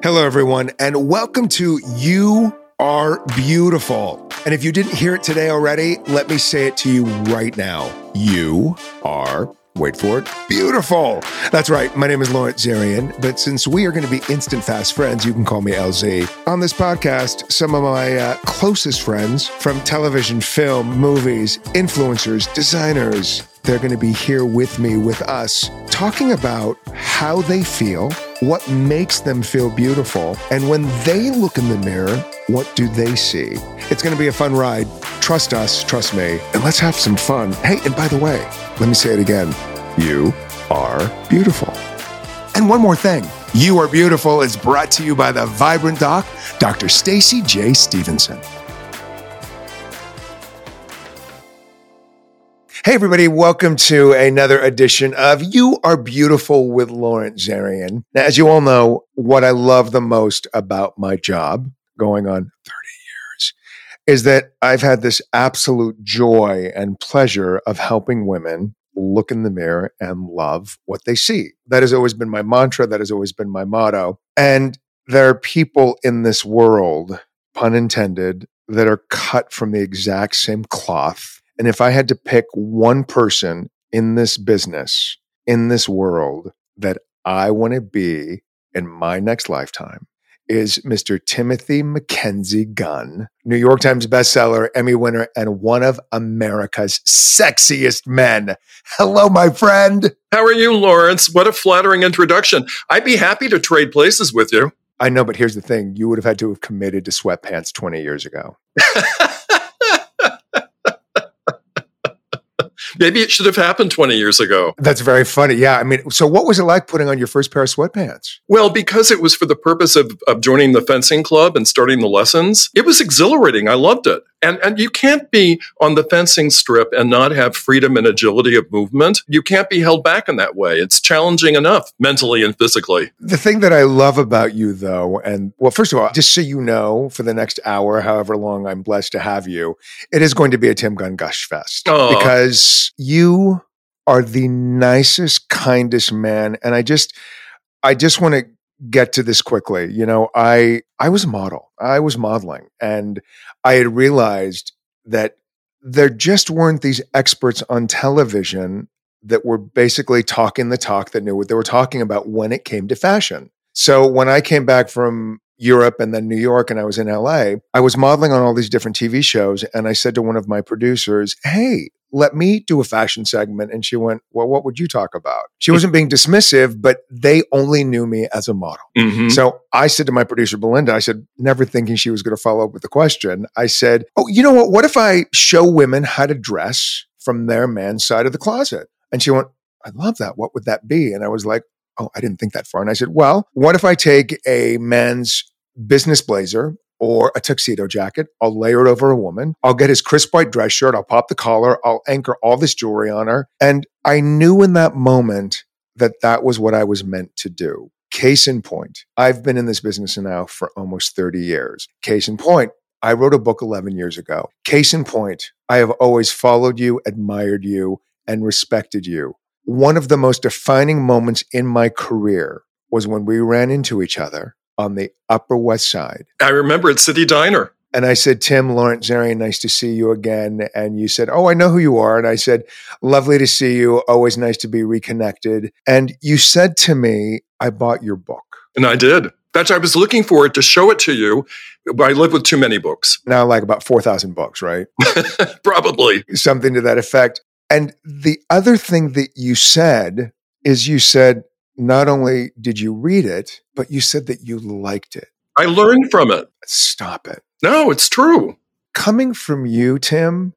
Hello, everyone, and welcome to You Are Beautiful. And if you didn't hear it today already, let me say it to you right now. You are wait for it, beautiful. That's right. My name is Lawrence Zarian, but since we are going to be instant fast friends, you can call me LZ. On this podcast, some of my uh, closest friends from television, film, movies, influencers, designers, they're going to be here with me, with us, talking about how they feel, what makes them feel beautiful, and when they look in the mirror, what do they see? It's going to be a fun ride. Trust us, trust me, and let's have some fun. Hey, and by the way, let me say it again. You are beautiful. And one more thing. You Are Beautiful is brought to you by the Vibrant Doc, Dr. Stacie J. Stephenson. Hey, everybody, welcome to another edition of You Are Beautiful with Lawrence Zarian. Now, as you all know, what I love the most about my job, going on 30 years, is that I've had this absolute joy and pleasure of helping women look in the mirror and love what they see. That has always been my mantra. That has always been my motto. And there are people in this world, pun intended, that are cut from the exact same cloth and if I had to pick one person in this business, in this world that I want to be in my next lifetime, is Mr. Timothy McKenzie Gunn, New York Times bestseller, Emmy winner, and one of America's sexiest men. Hello, my friend. How are you, Lawrence? What a flattering introduction. I'd be happy to trade places with you. I know, but here's the thing you would have had to have committed to sweatpants 20 years ago. Maybe it should have happened 20 years ago. That's very funny. Yeah. I mean, so what was it like putting on your first pair of sweatpants? Well, because it was for the purpose of, of joining the fencing club and starting the lessons, it was exhilarating. I loved it. And, and you can't be on the fencing strip and not have freedom and agility of movement. You can't be held back in that way. It's challenging enough mentally and physically. The thing that I love about you, though, and well, first of all, just so you know, for the next hour, however long I'm blessed to have you, it is going to be a Tim Gunn Gush Fest Oh. because you are the nicest, kindest man. And I just, I just want to get to this quickly. You know, I I was a model. I was modeling and I had realized that there just weren't these experts on television that were basically talking the talk that knew what they were talking about when it came to fashion. So when I came back from Europe and then New York and I was in LA, I was modeling on all these different TV shows and I said to one of my producers, "Hey, let me do a fashion segment. And she went, Well, what would you talk about? She wasn't being dismissive, but they only knew me as a model. Mhm. So I said to my producer, Belinda, I said, never thinking she was going to follow up with the question, I said, Oh, you know what? What if I show women how to dress from their man's side of the closet? And she went, I love that. What would that be? And I was like, Oh, I didn't think that far. And I said, Well, what if I take a man's business blazer or a tuxedo jacket. I'll layer it over a woman. I'll get his crisp white dress shirt. I'll pop the collar. I'll anchor all this jewelry on her. And I knew in that moment that that was what I was meant to do. Case in point, I've been in this business now for almost 30 years. Case in point, I wrote a book 11 years ago. Case in point, I have always followed you, admired you, and respected you. One of the most defining moments in my career was when we ran into each other on the Upper West Side. I remember at City Diner. And I said, Tim, Lawrence Zarian, nice to see you again. And you said, Oh, I know who you are. And I said, Lovely to see you. Always nice to be reconnected. And you said to me, I bought your book. And I did. That's I was looking for it to show it to you. I live with too many books. Now, like about 4,000 books, right? Probably. Something to that effect. And the other thing that you said is you said, not only did you read it, but you said that you liked it. I learned from it. Stop it. No, it's true. Coming from you, Tim,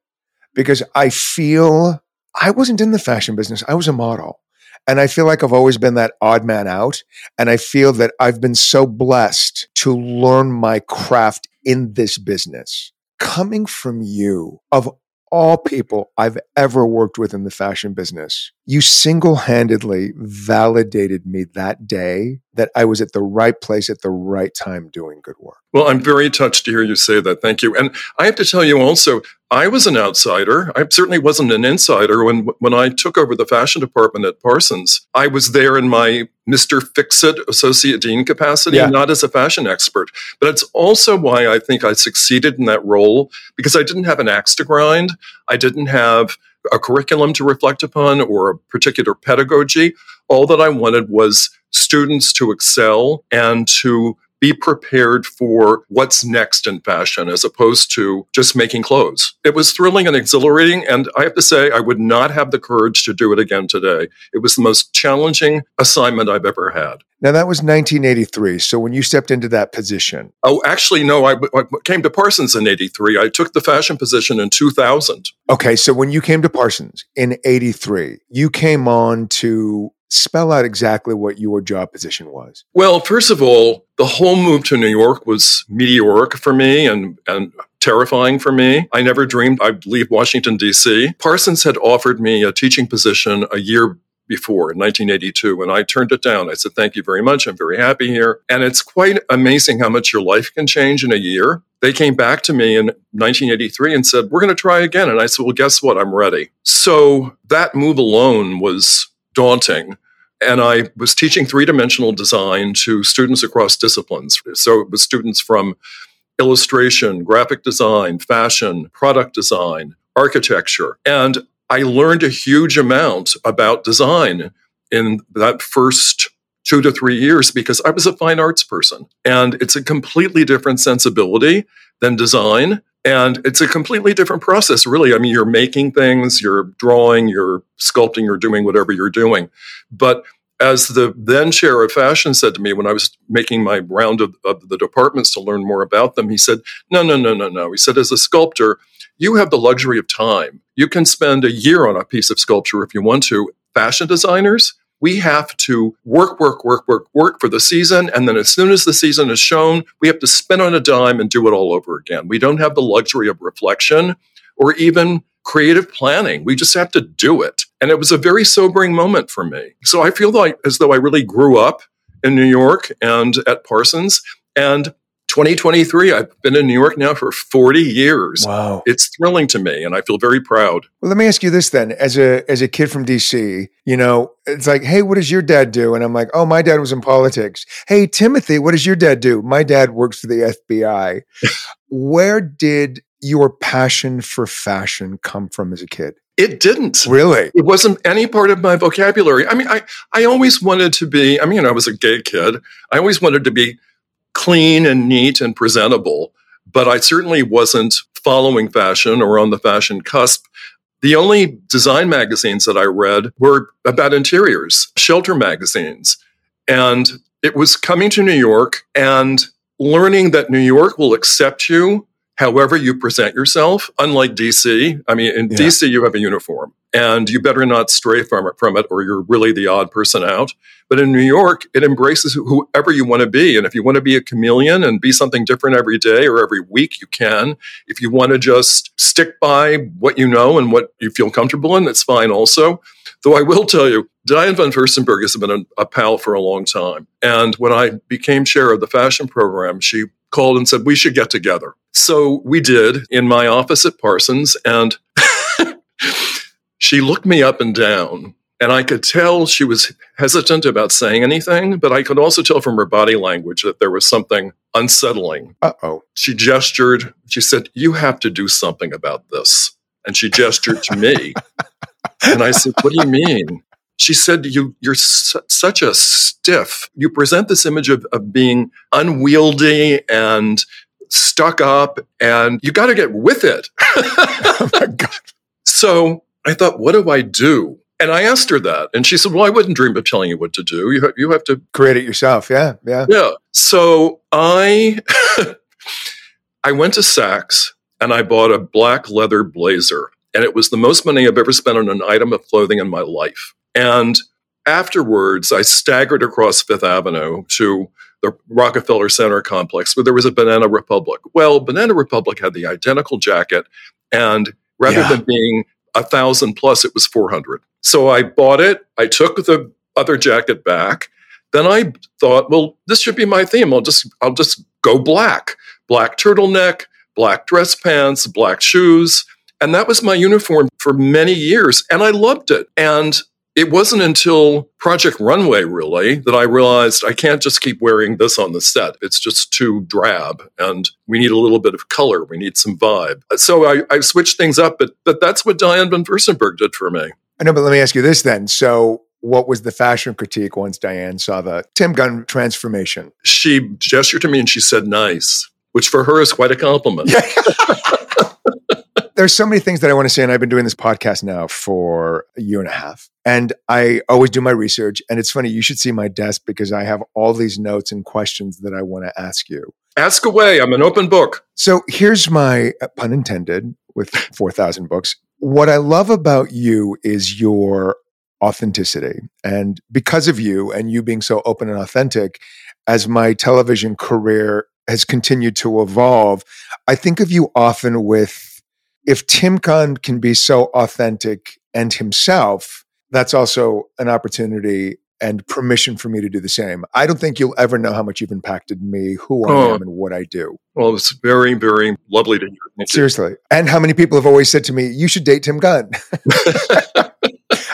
because I feel I wasn't in the fashion business, I was a model. And I feel like I've always been that odd man out. And I feel that I've been so blessed to learn my craft in this business. Coming from you, of all people I've ever worked with in the fashion business, you single handedly validated me that day that I was at the right place at the right time doing good work. Well, I'm very touched to hear you say that. Thank you. And I have to tell you also, I was an outsider. I certainly wasn't an insider. When when I took over the fashion department at Parsons, I was there in my Mr. Fix-It associate dean capacity, yeah. not as a fashion expert. But it's also why I think I succeeded in that role because I didn't have an axe to grind. I didn't have a curriculum to reflect upon or a particular pedagogy. All that I wanted was students to excel and to be prepared for what's next in fashion as opposed to just making clothes. It was thrilling and exhilarating. And I have to say, I would not have the courage to do it again today. It was the most challenging assignment I've ever had. Now, that was 1983. So when you stepped into that position? Oh, actually, no. I, I came to Parsons in 83. I took the fashion position in 2000. Okay. So when you came to Parsons in 83, you came on to spell out exactly what your job position was. Well, first of all, the whole move to New York was meteoric for me and, and terrifying for me. I never dreamed I'd leave Washington, D.C. Parsons had offered me a teaching position a year before in 1982 and I turned it down. I said, thank you very much. I'm very happy here. And it's quite amazing how much your life can change in a year. They came back to me in 1983 and said, we're going to try again. And I said, well, guess what? I'm ready. So that move alone was daunting. And I was teaching three dimensional design to students across disciplines. So it was students from illustration, graphic design, fashion, product design, architecture. And I learned a huge amount about design in that first two to three years because I was a fine arts person. And it's a completely different sensibility than design. And it's a completely different process, really. I mean, you're making things, you're drawing, you're sculpting, you're doing whatever you're doing. But as the then chair of fashion said to me when I was making my round of, of, the departments to learn more about them, he said, No, no, no, no, no. He said, As a sculptor, you have the luxury of time. You can spend a year on a piece of sculpture if you want to. Fashion designers, we have to work, work, work, work, work for the season. And then as soon as the season is shown, we have to spin on a dime and do it all over again. We don't have the luxury of reflection or even creative planning. We just have to do it. And it was a very sobering moment for me. So I feel like as though I really grew up in New York and at Parsons. And 2023, I've been in New York now for 40 years. Wow. It's thrilling to me and I feel very proud. Well, let me ask you this then. As a as a kid from DC, you know, it's like, "Hey, what does your dad do?" And I'm like, "Oh, my dad was in politics." "Hey, Timothy, what does your dad do?" "My dad works for the FBI." Where did your passion for fashion come from as a kid? It didn't. Really? It wasn't any part of my vocabulary. I mean, I, I always wanted to be, I mean, you know, I was a gay kid. I always wanted to be clean and neat and presentable, but I certainly wasn't following fashion or on the fashion cusp. The only design magazines that I read were about interiors, shelter magazines. And it was coming to New York and learning that New York will accept you however you present yourself, unlike DC. I mean, in yeah. DC, you have a uniform and you better not stray from it, from it or you're really the odd person out. But in New York, it embraces whoever you want to be. And if you want to be a chameleon and be something different every day or every week, you can. If you want to just stick by what you know and what you feel comfortable in, that's fine also. Though I will tell you, Diane von Furstenberg has been a, a pal for a long time. And when I became chair of the fashion program, she called and said, We should get together. So we did in my office at Parsons. And she looked me up and down. And I could tell she was hesitant about saying anything, but I could also tell from her body language that there was something unsettling. Uh oh. She gestured. She said, You have to do something about this. And she gestured to me. and I said, What do you mean? She said, you, You're su- such a stiff. You present this image of, of being unwieldy and stuck up, and you got to get with it. oh my God. So I thought, What do I do? And I asked her that, and she said, "Well, I wouldn't dream of telling you what to do. You have, you have to create it yourself." Yeah, yeah, yeah. So I I went to Saks and I bought a black leather blazer, and it was the most money I've ever spent on an item of clothing in my life. And afterwards, I staggered across Fifth Avenue to the Rockefeller Center complex where there was a Banana Republic. Well, Banana Republic had the identical jacket, and rather yeah. than being a thousand plus, it was 400. So I bought it. I took the other jacket back. Then I thought, well, this should be my theme. I'll just, I'll just go black, black turtleneck, black dress pants, black shoes. And that was my uniform for many years. And I loved it. And it wasn't until Project Runway, really, that I realized I can't just keep wearing this on the set. It's just too drab, and we need a little bit of color. We need some vibe. So I, I switched things up, but, but that's what Diane von Furstenberg did for me. I know, but let me ask you this then. So, what was the fashion critique once Diane saw the Tim Gunn transformation? She gestured to me and she said, nice, which for her is quite a compliment. Yeah. There's so many things that I want to say, and I've been doing this podcast now for a year and a half. And I always do my research. And it's funny, you should see my desk because I have all these notes and questions that I want to ask you. Ask away. I'm an open book. So here's my uh, pun intended with 4,000 books. What I love about you is your authenticity. And because of you and you being so open and authentic, as my television career has continued to evolve, I think of you often with if Tim Gunn can be so authentic and himself, that's also an opportunity and permission for me to do the same. I don't think you'll ever know how much you've impacted me, who I oh. am, and what I do. Well, it's very, very lovely to hear. Seriously. And how many people have always said to me, you should date Tim Gunn.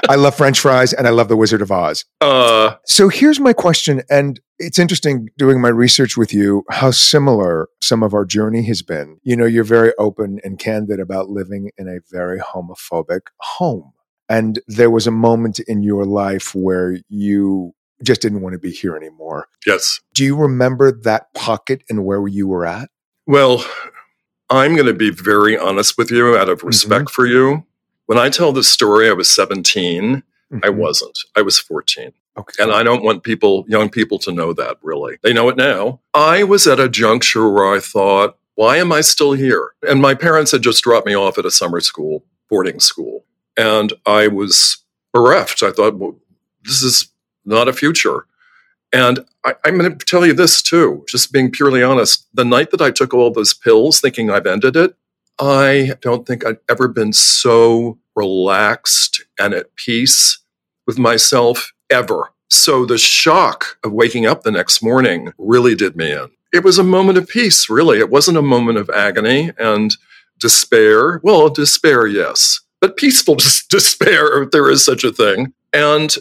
I love French fries and I love The Wizard of Oz. Uh, so here's my question. And it's interesting doing my research with you how similar some of our journey has been. You know, you're very open and candid about living in a very homophobic home. And there was a moment in your life where you just didn't want to be here anymore. Yes. Do you remember that pocket and where you were at? Well, I'm going to be very honest with you out of respect mm-hmm. for you. When I tell this story, I was 17. Mm-hmm. I wasn't. I was 14. Okay. And I don't want people, young people, to know that really. They know it now. I was at a juncture where I thought, why am I still here? And my parents had just dropped me off at a summer school, boarding school. And I was bereft. I thought, well, this is not a future. And I, am going to tell you this too, just being purely honest. The night that I took all those pills thinking I've ended it, I don't think I've ever been so relaxed and at peace with myself ever. So the shock of waking up the next morning really did me in. It was a moment of peace, really. It wasn't a moment of agony and despair. Well, despair, yes, but peaceful despair, if there is such a thing. And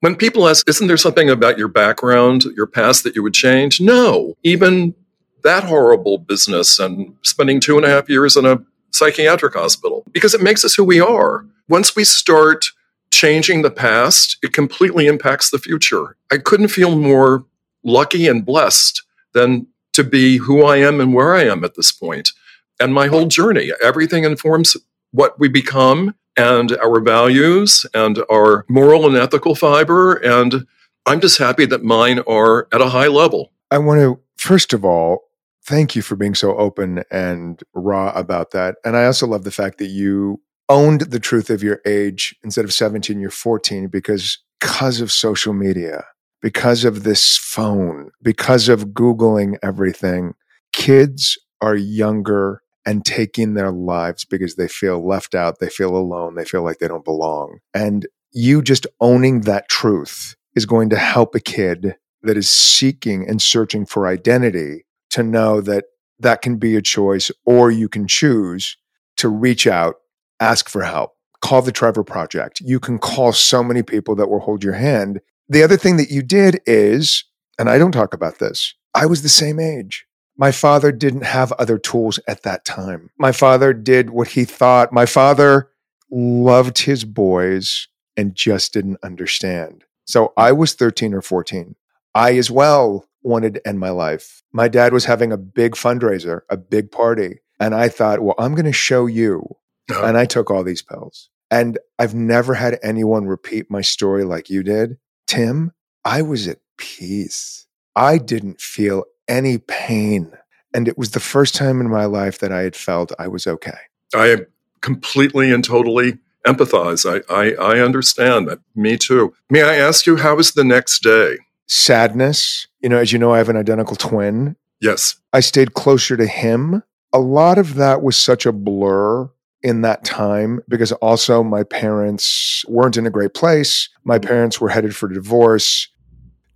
when people ask, isn't there something about your background, your past that you would change? No. Even that horrible business and spending two and a half years in a psychiatric hospital because it makes us who we are. Once we start changing the past, it completely impacts the future. I couldn't feel more lucky and blessed than to be who I am and where I am at this point. And my whole journey, everything informs what we become and our values and our moral and ethical fiber. And I'm just happy that mine are at a high level. I want to, first of all, thank you for being so open and raw about that. And I also love the fact that you owned the truth of your age instead of 17, you're 14 because because of social media, because of this phone, because of Googling everything, kids are younger and taking their lives because they feel left out, they feel alone, they feel like they don't belong. And you just owning that truth is going to help a kid that is seeking and searching for identity to know that that can be a choice or you can choose to reach out, ask for help, call the Trevor Project. You can call so many people that will hold your hand. The other thing that you did is, and I don't talk about this, I was the same age. My father didn't have other tools at that time. My father did what he thought. My father loved his boys and just didn't understand. So I was 13 or 14. I as well wanted to end my life. My dad was having a big fundraiser, a big party. And I thought, well, I'm going to show you. Uh-huh. And I took all these pills. And I've never had anyone repeat my story like you did. Tim, I was at peace. I didn't feel any pain. And it was the first time in my life that I had felt I was okay. I completely and totally empathize. I, I, I understand that. Me too. May I ask you, how was the next day? Sadness. You know, as you know, I have an identical twin. Yes. I stayed closer to him. A lot of that was such a blur in that time because also my parents weren't in a great place. My parents were headed for divorce.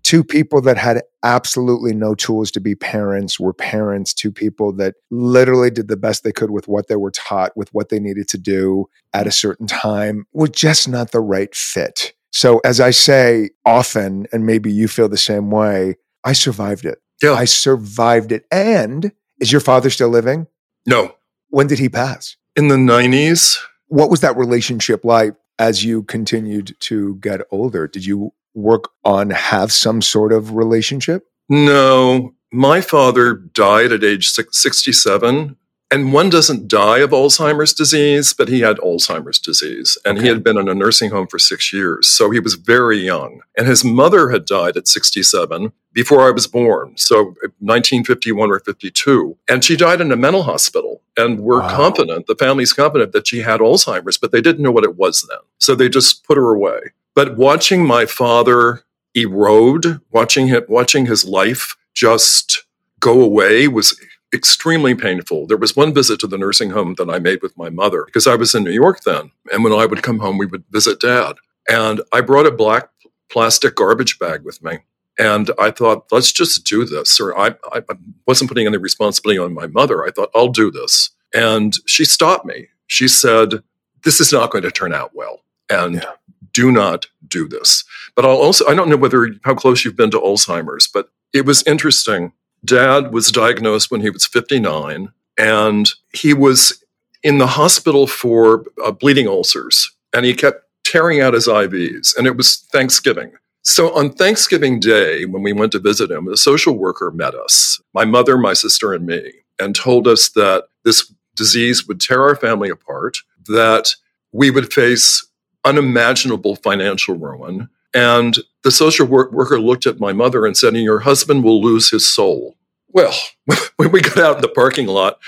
two people that had absolutely no tools to be parents were parents to people that literally did the best they could with what they were taught, with what they needed to do at a certain time, was just not the right fit. So, as I say often, and maybe you feel the same way, I survived it. Yeah. I survived it. And is your father still living? No. When did he pass? In the 90s. What was that relationship like as you continued to get older? Did you work on have some sort of relationship? No. My father died at age 67 and one doesn't die of Alzheimer's disease, but he had Alzheimer's disease and okay. he had been in a nursing home for six years. So he was very young. And his mother had died at 67 before I was born. So uh, 1951 or 52. And she died in a mental hospital. And we're wow. confident, the family's confident that she had Alzheimer's, but they didn't know what it was then. So they just put her away. But watching my father erode, watching him, watching his life just go away was extremely painful. There was one visit to the nursing home that I made with my mother because I was in New York then. And when I would come home, we would visit dad. And I brought a black plastic garbage bag with me. And I thought, let's just do this. Or I, I wasn't putting any responsibility on my mother. I thought, I'll do this. And she stopped me. She said, this is not going to turn out well. And yeah. do not do this. But I'll also, I don't know whether how close you've been to Alzheimer's, but it was interesting Dad was diagnosed when he was 59, and he was in the hospital for uh, bleeding ulcers, and he kept tearing out his IVs, and it was Thanksgiving. So on Thanksgiving Day, when we went to visit him, a social worker met us, my mother, my sister, and me, and told us that this disease would tear our family apart, that we would face unimaginable financial ruin, and the social work worker looked at my mother and said, And Your husband will lose his soul. Well, when we got out in the parking lot,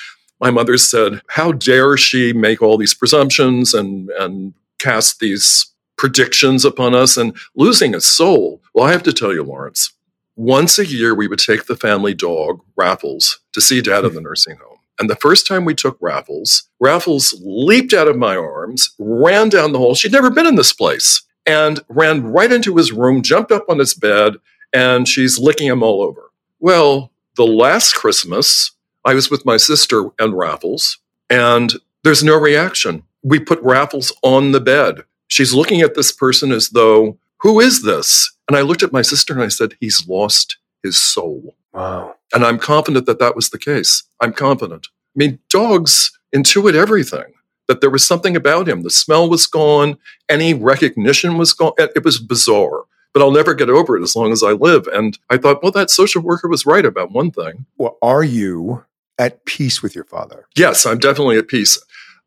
my mother said, How dare she make all these presumptions and, and cast these predictions upon us and losing a soul? Well, I have to tell you, Lawrence, once a year we would take the family dog, Raffles, to see dad in the nursing home. And the first time we took Raffles, Raffles leaped out of my arms, ran down the hall. She'd never been in this place and ran right into his room, jumped up on his bed, and she's licking him all over. Well, the last Christmas, I was with my sister and Raffles, and there's no reaction. We put Raffles on the bed. She's looking at this person as though, who is this? And I looked at my sister and I said, he's lost his soul. Wow. And I'm confident that that was the case. I'm confident. I mean, dogs intuit everything that there was something about him. The smell was gone, any recognition was gone. It was bizarre, but I'll never get over it as long as I live. And I thought, well, that social worker was right about one thing. Well, are you at peace with your father? Yes, I'm definitely at peace.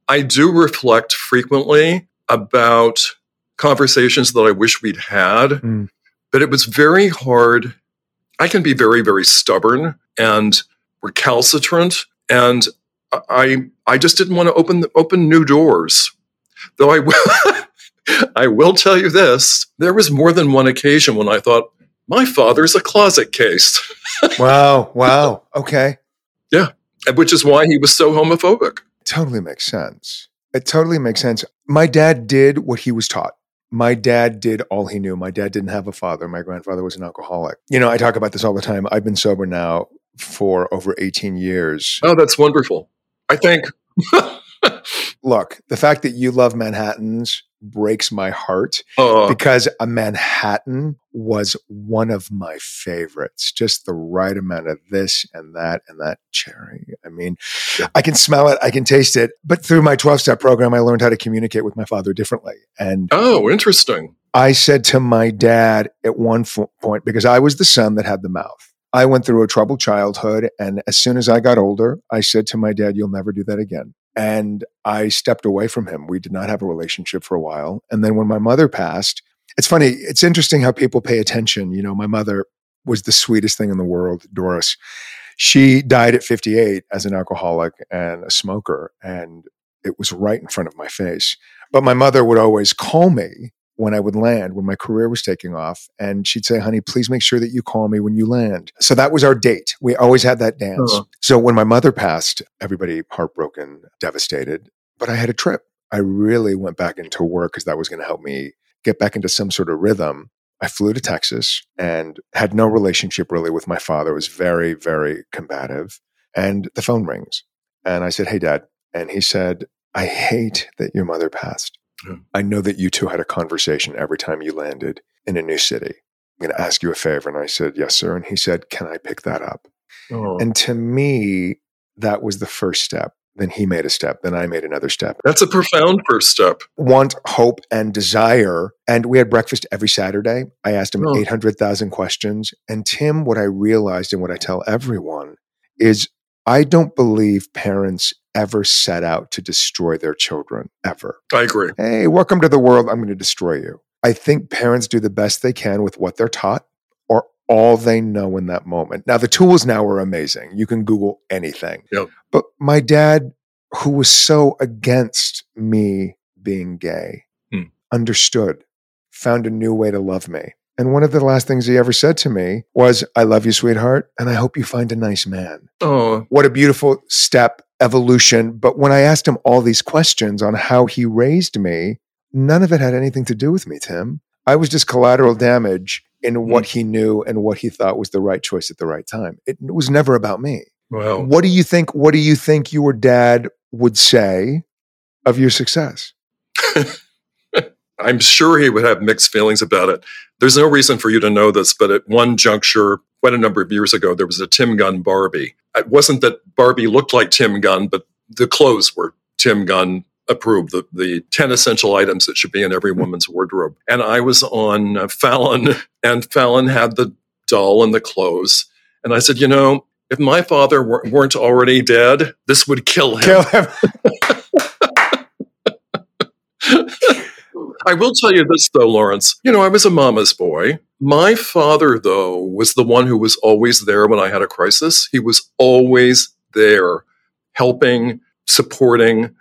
I do reflect frequently about conversations that I wish we'd had, mm. but it was very hard. I can be very, very stubborn and recalcitrant. And I I just didn't want to open open new doors. Though I will I will tell you this: there was more than one occasion when I thought my father's a closet case. wow! Wow! Okay. Yeah, which is why he was so homophobic. Totally makes sense. It totally makes sense. My dad did what he was taught. My dad did all he knew. My dad didn't have a father. My grandfather was an alcoholic. You know, I talk about this all the time. I've been sober now for over 18 years. Oh, that's wonderful. I think. Look, the fact that you love Manhattans breaks my heart uh, because a Manhattan was one of my favorites. Just the right amount of this and that and that cherry. I mean, yeah. I can smell it, I can taste it. But through my 12 step program, I learned how to communicate with my father differently. And oh, interesting. I said to my dad at one point, because I was the son that had the mouth. I went through a troubled childhood. And as soon as I got older, I said to my dad, You'll never do that again. And I stepped away from him. We did not have a relationship for a while. And then when my mother passed, it's funny, it's interesting how people pay attention. You know, my mother was the sweetest thing in the world, Doris. She died at 58 as an alcoholic and a smoker. And it was right in front of my face. But my mother would always call me when I would land, when my career was taking off. And she'd say, honey, please make sure that you call me when you land. So that was our date. We always had that dance. Uh-huh. So when my mother passed, everybody heartbroken, devastated. But I had a trip. I really went back into work because that was going to help me get back into some sort of rhythm. I flew to Texas and had no relationship really with my father. It was very, very combative. And the phone rings. And I said, Hey, dad. And he said, I hate that your mother passed. Yeah. I know that you two had a conversation every time you landed in a new city. I'm going to ask you a favor. And I said, Yes, sir. And he said, Can I pick that up? Oh. And to me, that was the first step. Then he made a step. Then I made another step. That's a profound first step. Want, hope, and desire. And we had breakfast every Saturday. I asked him oh. 800,000 questions. And Tim, what I realized and what I tell everyone is I don't believe parents ever set out to destroy their children, ever. I agree. Hey, welcome to the world. I'm going to destroy you. I think parents do the best they can with what they're taught or all they know in that moment. Now, the tools now are amazing. You can Google anything. Yep. But my dad, who was so against me being gay, hmm. understood, found a new way to love me. And one of the last things he ever said to me was, I love you, sweetheart, and I hope you find a nice man. Oh. What a beautiful step, evolution. But when I asked him all these questions on how he raised me, none of it had anything to do with me, Tim. I was just collateral damage in mm. what he knew and what he thought was the right choice at the right time. It was never about me. Well, What do you think? What do you think your dad would say of your success? I'm sure he would have mixed feelings about it. There's no reason for you to know this, but at one juncture, quite a number of years ago, there was a Tim Gunn Barbie. It wasn't that Barbie looked like Tim Gunn, but the clothes were Tim Gunn approved, the, the 10 essential items that should be in every woman's wardrobe. And I was on uh, Fallon, and Fallon had the doll and the clothes. And I said, you know, if my father weren't already dead, this would kill him. Kill him. I will tell you this, though, Lawrence. You know, I was a mama's boy. My father, though, was the one who was always there when I had a crisis. He was always there, helping, supporting.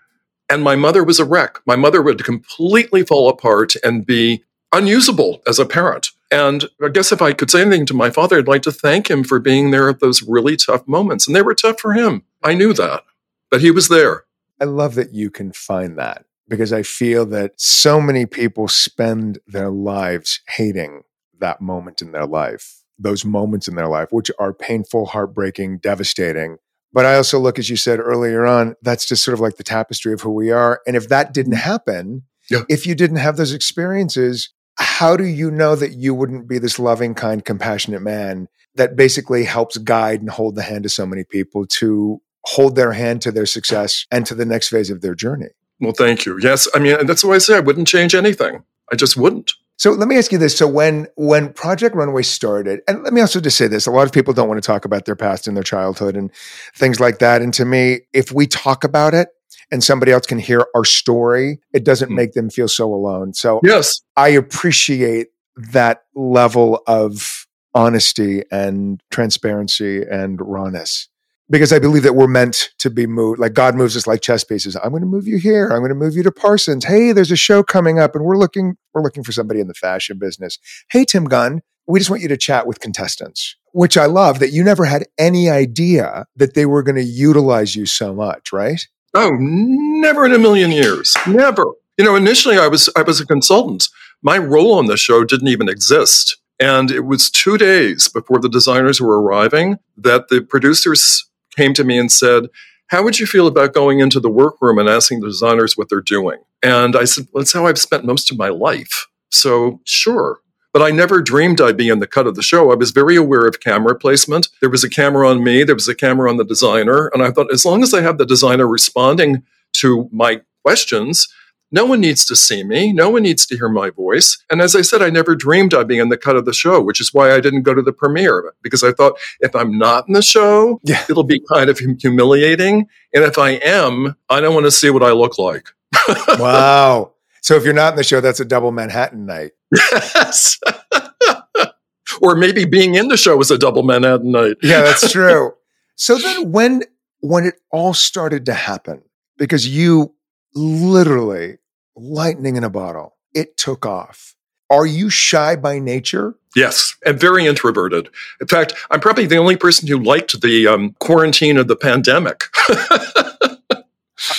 And my mother was a wreck. My mother would completely fall apart and be unusable as a parent. And I guess if I could say anything to my father, I'd like to thank him for being there at those really tough moments. And they were tough for him. I knew that, but he was there. I love that you can find that because I feel that so many people spend their lives hating that moment in their life, those moments in their life, which are painful, heartbreaking, devastating. But I also look, as you said earlier on, that's just sort of like the tapestry of who we are. And if that didn't mm-hmm. happen, yeah. if you didn't have those experiences, how do you know that you wouldn't be this loving, kind, compassionate man that basically helps guide and hold the hand of so many people to hold their hand to their success and to the next phase of their journey? Well, thank you. Yes, I mean that's why I say I wouldn't change anything. I just wouldn't. So let me ask you this: So when when Project Runway started, and let me also just say this: a lot of people don't want to talk about their past and their childhood and things like that. And to me, if we talk about it and somebody else can hear our story, it doesn't mm. make them feel so alone. So yes, I appreciate that level of honesty and transparency and rawness because I believe that we're meant to be moved. Like God moves us like chess pieces. I'm going to move you here. I'm going to move you to Parsons. Hey, there's a show coming up, and we're looking we're looking for somebody in the fashion business. Hey, Tim Gunn, we just want you to chat with contestants. Which I love that you never had any idea that they were going to utilize you so much, right? Oh, never in a million years. Never. You know, initially I was I was a consultant. My role on the show didn't even exist. And it was two days before the designers were arriving that the producers came to me and said, How would you feel about going into the workroom and asking the designers what they're doing? And I said, well, That's how I've spent most of my life. So, sure. But I never dreamed I'd be in the cut of the show. I was very aware of camera placement. There was a camera on me, there was a camera on the designer. And I thought, as long as I have the designer responding to my questions, no one needs to see me. No one needs to hear my voice. And as I said, I never dreamed I'd be in the cut of the show, which is why I didn't go to the premiere of it because I thought if I'm not in the show, yeah. it'll be kind of humiliating. And if I am, I don't want to see what I look like. wow. So if you're not in the show, that's a double Manhattan night. Yes. or maybe being in the show was a double Manhattan night. yeah, that's true. So then when when it all started to happen, because you literally lightning in a bottle. It took off. Are you shy by nature? Yes, and very introverted. In fact, I'm probably the only person who liked the um, quarantine of the pandemic.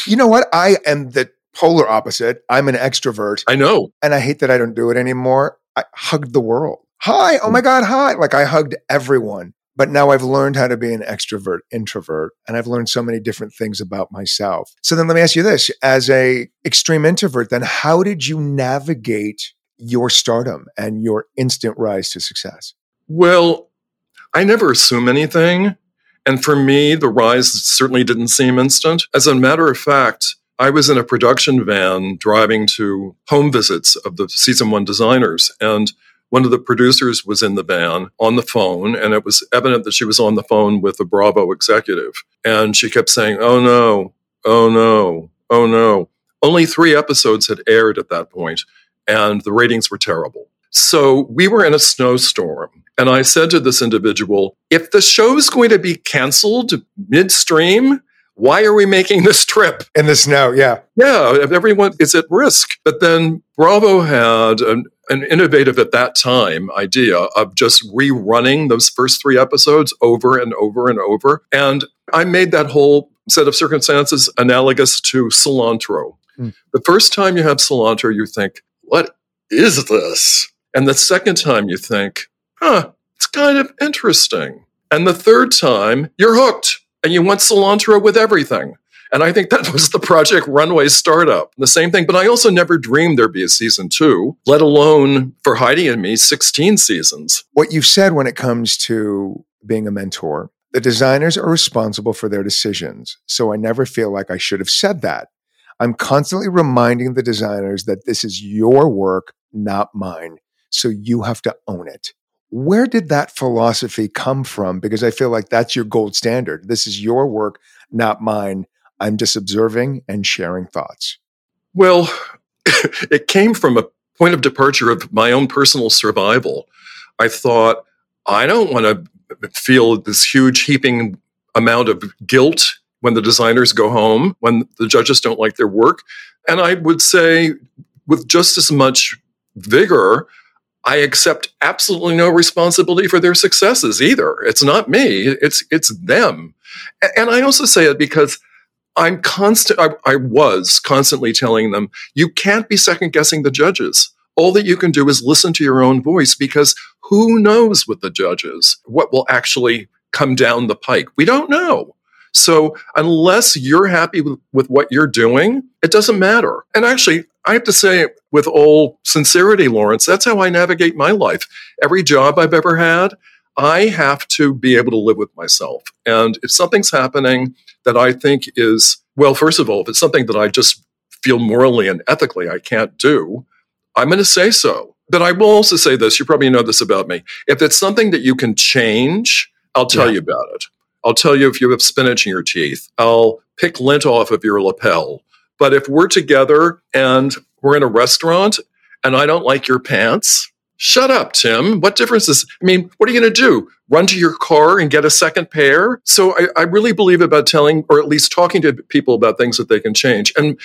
you know what? I am the polar opposite. I'm an extrovert. I know. And I hate that I don't do it anymore. I hugged the world. Hi, oh my God, hi. Like I hugged everyone. But now I've learned how to be an extrovert, introvert, and I've learned so many different things about myself. So then let me ask you this, as a extreme introvert, then how did you navigate your stardom and your instant rise to success? Well, I never assume anything. And for me, the rise certainly didn't seem instant. As a matter of fact, I was in a production van driving to home visits of the season one designers. And one of the producers was in the van on the phone, and it was evident that she was on the phone with a Bravo executive. And she kept saying, Oh no, oh no, oh no. Only three episodes had aired at that point, and the ratings were terrible. So we were in a snowstorm. And I said to this individual, if the show's going to be canceled midstream, why are we making this trip? In the snow, yeah. Yeah, everyone is at risk. But then Bravo had an, an innovative at that time idea of just rerunning those first three episodes over and over and over. And I made that whole set of circumstances analogous to cilantro. Mm. The first time you have cilantro, you think, what is this? And the second time you think, huh, it's kind of interesting. And the third time, you're hooked and you want cilantro with everything. And I think that was the Project Runway startup. The same thing, but I also never dreamed there'd be a season two, let alone for Heidi and me, 16 seasons. What you've said when it comes to being a mentor, the designers are responsible for their decisions. So I never feel like I should have said that. I'm constantly reminding the designers that this is your work, not mine. So you have to own it. Where did that philosophy come from? Because I feel like that's your gold standard. This is your work, not mine. I'm just observing and sharing thoughts. Well, it came from a point of departure of my own personal survival. I thought, I don't want to feel this huge heaping amount of guilt when the designers go home, when the judges don't like their work. And I would say, with just as much vigor, I accept absolutely no responsibility for their successes either. It's not me, it's it's them. And I also say it because I'm constant I, I was constantly telling them, you can't be second guessing the judges. All that you can do is listen to your own voice because who knows with the judges what will actually come down the pike? We don't know. So unless you're happy with, with what you're doing, it doesn't matter. And actually, I have to say, with all sincerity, Lawrence, that's how I navigate my life. Every job I've ever had, I have to be able to live with myself. And if something's happening that I think is, well, first of all, if it's something that I just feel morally and ethically I can't do, I'm going to say so. But I will also say this you probably know this about me. If it's something that you can change, I'll tell yeah. you about it. I'll tell you if you have spinach in your teeth. I'll pick lint off of your lapel. But if we're together and we're in a restaurant and I don't like your pants, shut up, Tim. What difference is, I mean, what are you going to do? Run to your car and get a second pair? So I, I really believe about telling, or at least talking to people about things that they can change. And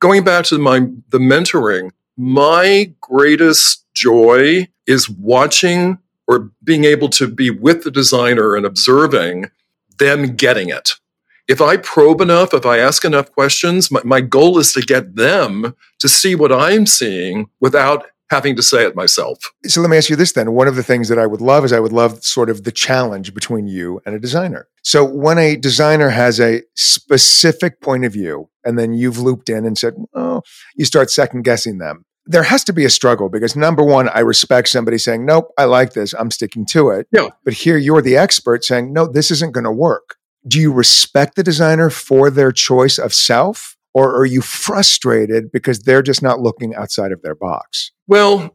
going back to my, the mentoring, my greatest joy is watching or being able to be with the designer and observing them getting it if I probe enough, if I ask enough questions, my, my goal is to get them to see what I'm seeing without having to say it myself. So let me ask you this then. One of the things that I would love is I would love sort of the challenge between you and a designer. So when a designer has a specific point of view and then you've looped in and said, oh, you start second guessing them. There has to be a struggle because number one, I respect somebody saying, nope, I like this. I'm sticking to it. Yeah. But here you're the expert saying, no, this isn't going to work do you respect the designer for their choice of self or are you frustrated because they're just not looking outside of their box well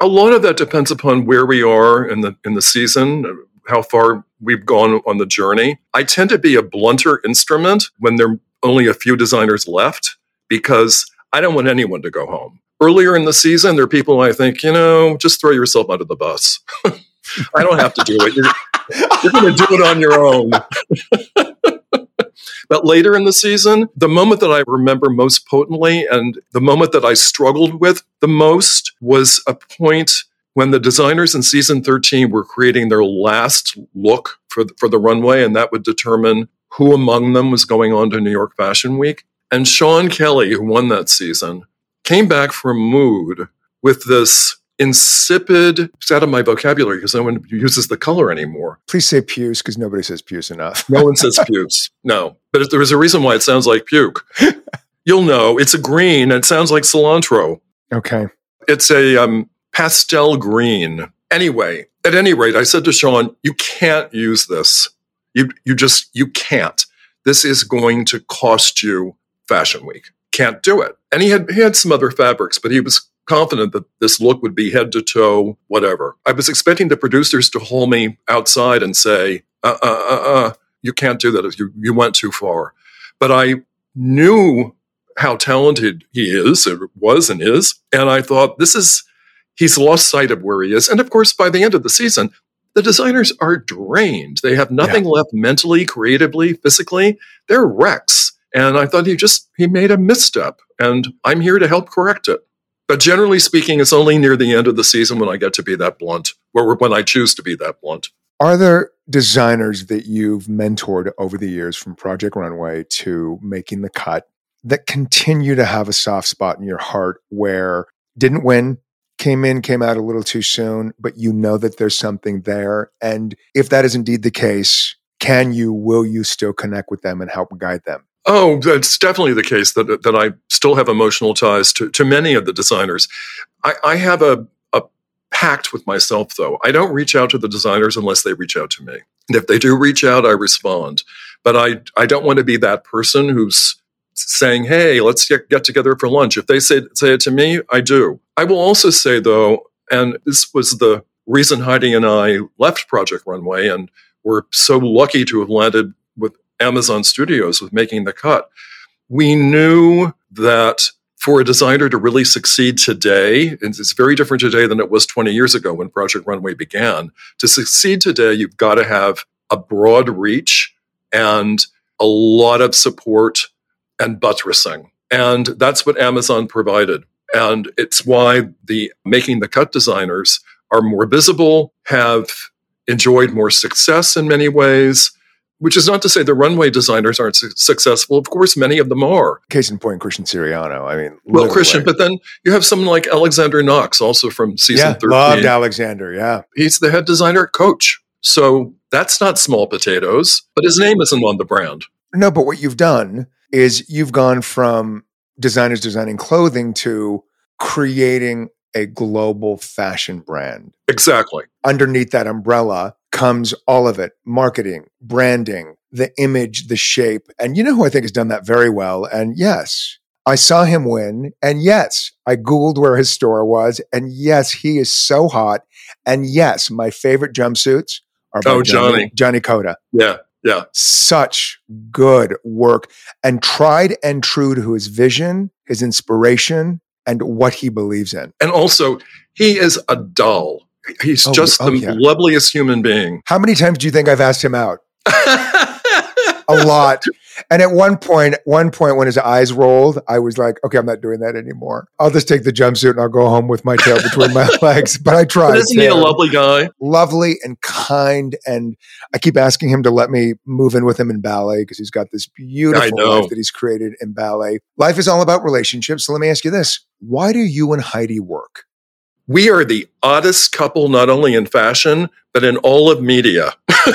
a lot of that depends upon where we are in the in the season how far we've gone on the journey i tend to be a blunter instrument when there are only a few designers left because i don't want anyone to go home earlier in the season there are people i think you know just throw yourself under the bus I don't have to do it. You're, you're going to do it on your own. but later in the season, the moment that I remember most potently and the moment that I struggled with the most was a point when the designers in season 13 were creating their last look for the, for the runway, and that would determine who among them was going on to New York Fashion Week. And Sean Kelly, who won that season, came back from Mood with this insipid. It's out of my vocabulary because no one uses the color anymore. Please say puce because nobody says puce enough. no one says puce. No, but if there is a reason why it sounds like puke. You'll know it's a green and it sounds like cilantro. Okay. It's a um, pastel green. Anyway, at any rate, I said to Sean, "You can't use this. You you just you can't. This is going to cost you Fashion Week. Can't do it." And he had he had some other fabrics, but he was confident that this look would be head to toe, whatever. I was expecting the producers to haul me outside and say, uh, uh, uh, uh, you can't do that. You, you went too far. But I knew how talented he is, or was and is. And I thought, this is, he's lost sight of where he is. And of course, by the end of the season, the designers are drained. They have nothing yeah. left mentally, creatively, physically. They're wrecks. And I thought he just, he made a misstep. And I'm here to help correct it. But generally speaking, it's only near the end of the season when I get to be that blunt, or when I choose to be that blunt. Are there designers that you've mentored over the years from Project Runway to making the cut that continue to have a soft spot in your heart where didn't win, came in, came out a little too soon, but you know that there's something there? And if that is indeed the case, can you, will you still connect with them and help guide them? Oh, it's definitely the case that that I still have emotional ties to, to many of the designers. I, I have a, a pact with myself, though. I don't reach out to the designers unless they reach out to me. And if they do reach out, I respond. But I, I don't want to be that person who's saying, hey, let's get, get together for lunch. If they say, say it to me, I do. I will also say, though, and this was the reason Heidi and I left Project Runway and we're so lucky to have landed Amazon Studios with making the cut. We knew that for a designer to really succeed today, and it's very different today than it was 20 years ago when Project Runway began. To succeed today, you've got to have a broad reach and a lot of support and buttressing. And that's what Amazon provided. And it's why the making the cut designers are more visible, have enjoyed more success in many ways, which is not to say the runway designers aren't su- successful. Of course, many of them are. Case in point, Christian Siriano. I mean, well, Christian, but then you have someone like Alexander Knox, also from season yeah, 13. Loved Alexander, yeah. He's the head designer at Coach. So that's not small potatoes, but his name isn't on the brand. No, but what you've done is you've gone from designers designing clothing to creating a global fashion brand. Exactly. Underneath that umbrella, comes all of it marketing, branding, the image, the shape. And you know who I think has done that very well? And yes, I saw him win. And yes, I Googled where his store was. And yes, he is so hot. And yes, my favorite jumpsuits are by oh, Jonny. Jonny Cota. Yeah. Yeah. Such good work and tried and true to his vision, his inspiration, and what he believes in. And also, he is a doll. He's oh, just oh, the yeah. loveliest human being. How many times do you think I've asked him out? a lot. And at one point, one point when his eyes rolled, I was like, okay, I'm not doing that anymore. I'll just take the jumpsuit and I'll go home with my tail between my legs. But I tried. But isn't he a lovely guy? Lovely and kind. And I keep asking him to let me move in with him in ballet because he's got this beautiful life that he's created in ballet. Life is all about relationships. So let me ask you this. Why do you and Heidi work? we are the oddest couple, not only in fashion, but in all of media.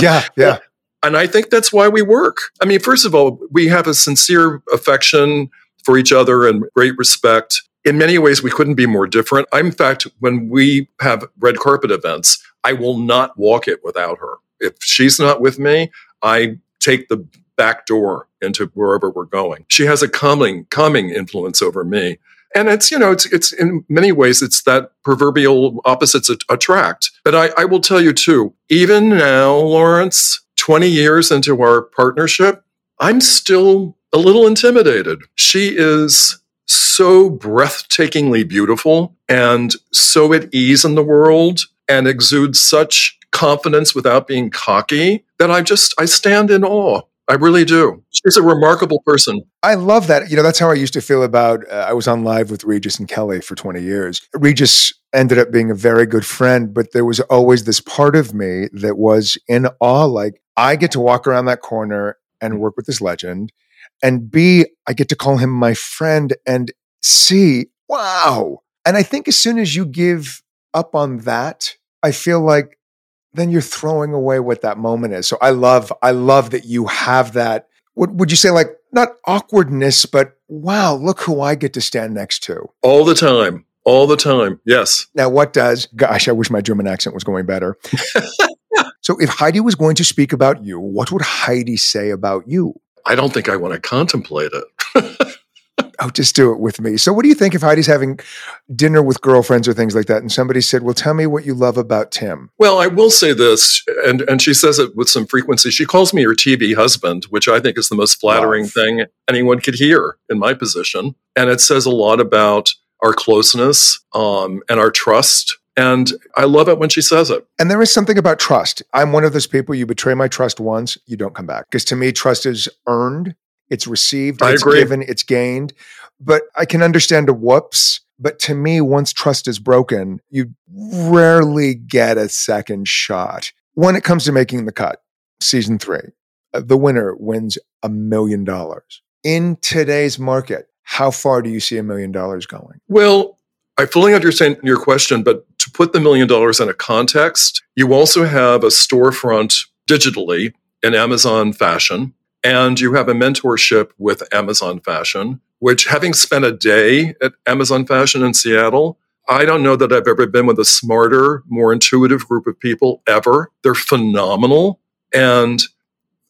yeah, yeah. And I think that's why we work. I mean, first of all, we have a sincere affection for each other and great respect. In many ways, we couldn't be more different. I'm, in fact, when we have red carpet events, I will not walk it without her. If she's not with me, I take the back door into wherever we're going. She has a calming, calming influence over me and it's you know it's it's in many ways it's that proverbial opposites attract but I, I will tell you too even now lawrence 20 years into our partnership i'm still a little intimidated. She is so breathtakingly beautiful and so at ease in the world and exudes such confidence without being cocky that i just i stand in awe I really do. She's a remarkable person. I love that. You know, that's how I used to feel about. Uh, I was on live with Regis and Kelly for 20 years. Regis ended up being a very good friend, but there was always this part of me that was in awe. Like, I get to walk around that corner and work with this legend. And B, I get to call him my friend and C, wow, And I think as soon as you give up on that, I feel like then you're throwing away what that moment is. So I love, I love that you have that. What would you say, like not awkwardness, but wow, look who I get to stand next to all the time. All the time. Yes. Now, what does, gosh, I wish my German accent was going better. so, if Heidi was going to speak about you, what would Heidi say about you? I don't think I want to contemplate it. oh, just do it with me. So, what do you think if Heidi's having dinner with girlfriends or things like that, and somebody said, "Well, tell me what you love about Tim"? Well, I will say this, and and she says it with some frequency. She calls me her TV husband, which I think is the most flattering love. thing anyone could hear in my position, and it says a lot about our closeness um, and our trust. And I love it when she says it. And there is something about trust. I'm one of those people, you betray my trust once, you don't come back. Because to me, trust is earned, it's received, I it's agree. given, it's gained. But I can understand a whoops. But to me, once trust is broken, you rarely get a second shot. When it comes to making the cut, season three, uh, the winner wins a million dollars. In today's market, how far do you see a million dollars going? Well, I fully understand your question, but to put the million dollars in a context, you also have a storefront digitally in Amazon Fashion, and you have a mentorship with Amazon Fashion, which having spent a day at Amazon Fashion in Seattle, I don't know that I've ever been with a smarter, more intuitive group of people ever. They're phenomenal. And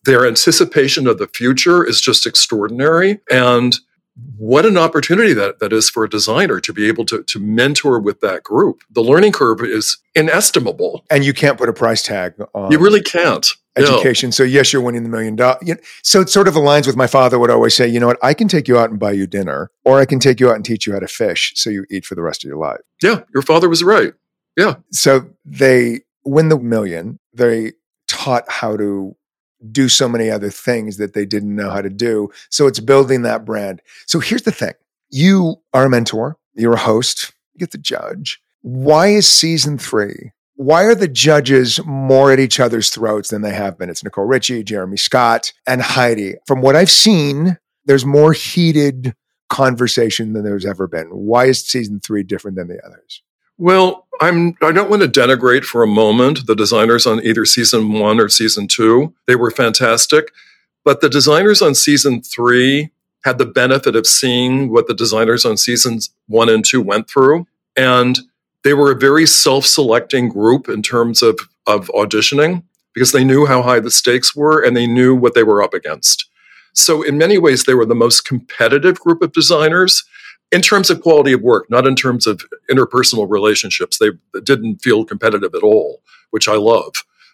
their anticipation of the future is just extraordinary. And what an opportunity that, that is for a designer to be able to, to mentor with that group. The learning curve is inestimable. And you can't put a price tag on You really can't. Education. No. So yes, you're winning the million dollars. So it sort of aligns with my father would always say, you know what, I can take you out and buy you dinner, or I can take you out and teach you how to fish so you eat for the rest of your life. Yeah, your father was right. Yeah. So they win the million. They taught how to do so many other things that they didn't know how to do. So it's building that brand. So here's the thing you are a mentor, you're a host, you get to judge. Why is season three? Why are the judges more at each other's throats than they have been? It's Nicole Richie, Jeremy Scott, and Heidi. From what I've seen, there's more heated conversation than there's ever been. Why is season three different than the others? Well, I'm I don't want to denigrate for a moment the designers on either season 1 or season 2. They were fantastic, but the designers on season 3 had the benefit of seeing what the designers on seasons 1 and 2 went through and they were a very self-selecting group in terms of of auditioning because they knew how high the stakes were and they knew what they were up against. So in many ways they were the most competitive group of designers in terms of quality of work, not in terms of interpersonal relationships. They didn't feel competitive at all, which I love.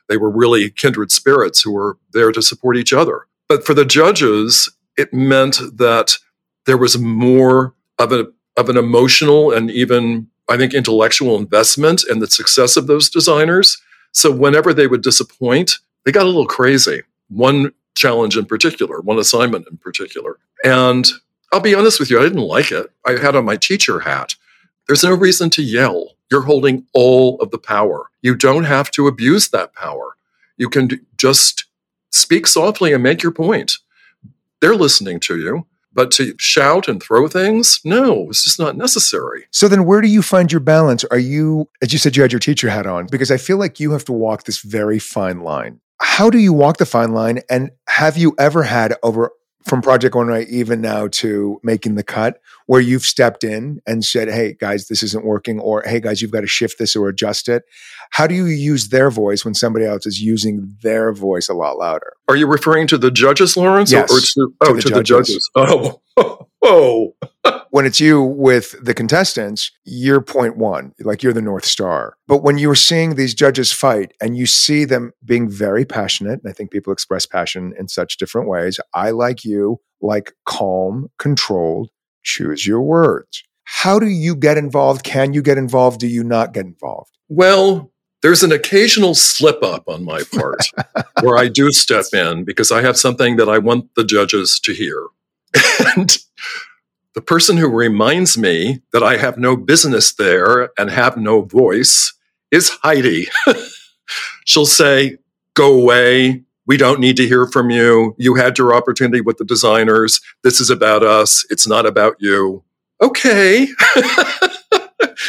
They were really kindred spirits who were there to support each other. But for the judges, it meant that there was more of a of an emotional and even I think intellectual investment and the success of those designers. So whenever they would disappoint, they got a little crazy. One challenge in particular, one assignment in particular. And I'll be honest with you, I didn't like it. I had on my teacher hat. There's no reason to yell. You're holding all of the power. You don't have to abuse that power. You can just speak softly and make your point. They're listening to you, but to shout and throw things, no, it's just not necessary. So then where do you find your balance? Are you, as you said, you had your teacher hat on? Because I feel like you have to walk this very fine line. How do you walk the fine line? And have you ever had over from Project Runway even now to making the cut, where you've stepped in and said, "Hey guys, this isn't working," or "Hey guys, you've got to shift this or adjust it." How do you use their voice when somebody else is using their voice a lot louder? Are you referring to the judges, Lawrence? Yes. Or, or to, oh, to, the, to judges. the judges. Oh, oh. when it's you with the contestants, you're point one, like you're the North Star. But when you're seeing these judges fight and you see them being very passionate, and I think people express passion in such different ways. I, like you, like calm, controlled, choose your words. How do you get involved? Can you get involved? Do you not get involved? Well, there's an occasional slip up on my part where I do step in because I have something that I want the judges to hear. And the person who reminds me that I have no business there and have no voice is Heidi. She'll say, Go away. We don't need to hear from you. You had your opportunity with the designers. This is about us. It's not about you. Okay.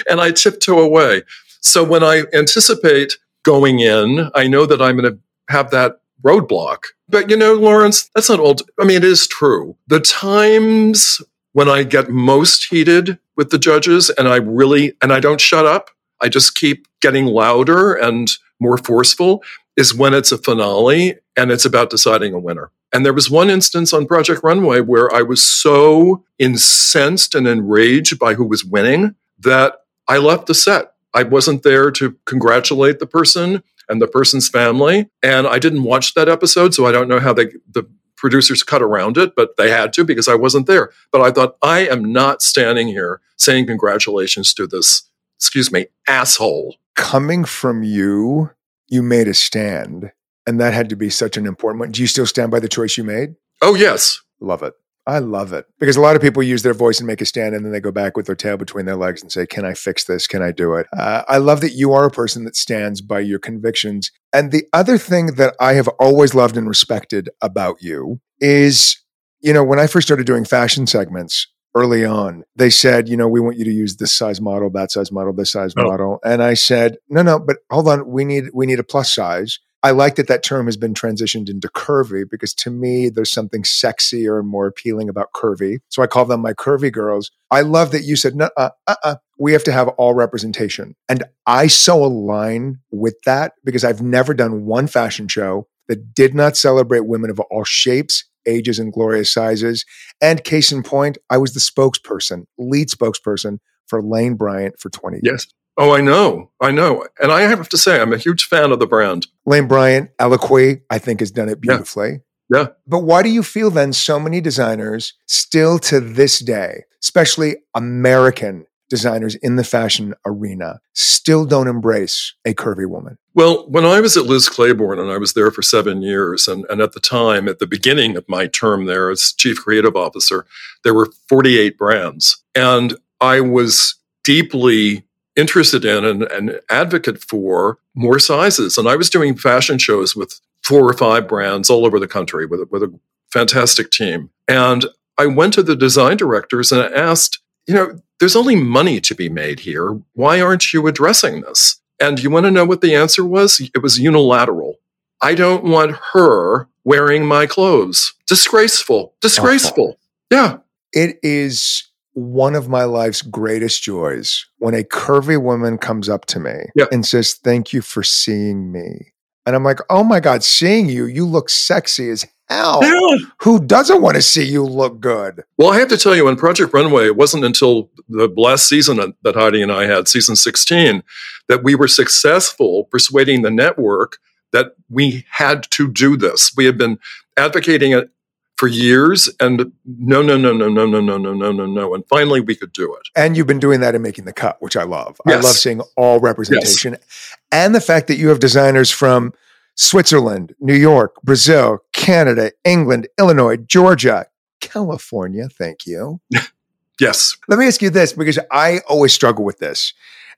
and I tiptoe away. So when I anticipate going in, I know that I'm going to have that roadblock. But you know, Lawrence, that's not old. I mean, it is true. The times when I get most heated with the judges and I really, and I don't shut up, I just keep getting louder and more forceful is when it's a finale and it's about deciding a winner. And there was one instance on Project Runway where I was so incensed and enraged by who was winning that I left the set. I wasn't there to congratulate the person and the person's family. And I didn't watch that episode, so I don't know how they, the producers cut around it, but they had to because I wasn't there. But I thought, I am not standing here saying congratulations to this, excuse me, asshole. Coming from you, you made a stand, and that had to be such an important one. Do you still stand by the choice you made? Oh, yes. Love it. I love it because a lot of people use their voice and make a stand, and then they go back with their tail between their legs and say, Can I fix this? Can I do it? Uh, I love that you are a person that stands by your convictions. And the other thing that I have always loved and respected about you is, you know, when I first started doing fashion segments, early on, they said, you know, we want you to use this size model, that size model, this size oh. model. And I said, no, no, but hold on, we need we need a plus size. I like that that term has been transitioned into curvy because to me, there's something sexier and more appealing about curvy. So I call them my curvy girls. I love that you said, no, uh, uh, uh, we have to have all representation. And I so align with that because I've never done one fashion show that did not celebrate women of all shapes, ages, and glorious sizes. And case in point, I was the spokesperson, lead spokesperson for Lane Bryant for 20 years. Yes. Oh, I know. I know. And I have to say, I'm a huge fan of the brand. Lane Bryant, Eloquii, I think has done it beautifully. Yeah. yeah. But why do you feel then so many designers still to this day, especially American designers in the fashion arena, still don't embrace a curvy woman? Well, when I was at Liz Claiborne and I was there for seven years, and, and at the time, at the beginning of my term there as chief creative officer, there were 48 brands. And I was deeply interested in and an advocate for more sizes. And I was doing fashion shows with four or five brands all over the country with, with a fantastic team. And I went to the design directors and asked, you know, there's only money to be made here. Why aren't you addressing this? And you want to know what the answer was? It was unilateral. I don't want her wearing my clothes. Disgraceful. Disgraceful. Yeah. It is one of my life's greatest joys when a curvy woman comes up to me and says, Thank you for seeing me. And I'm like, Oh my God, seeing you, you look sexy as hell. Yeah. Who doesn't want to see you look good? Well, I have to tell you, on Project Runway, it wasn't until the last season that Heidi and I had, season 16, that we were successful persuading the network that we had to do this. We had been advocating it for years and no no no no no no no no no no no and finally we could do it and you've been doing that and making the cut which i love yes. i love seeing all representation yes. and the fact that you have designers from switzerland new york brazil canada england illinois georgia california thank you yes let me ask you this because i always struggle with this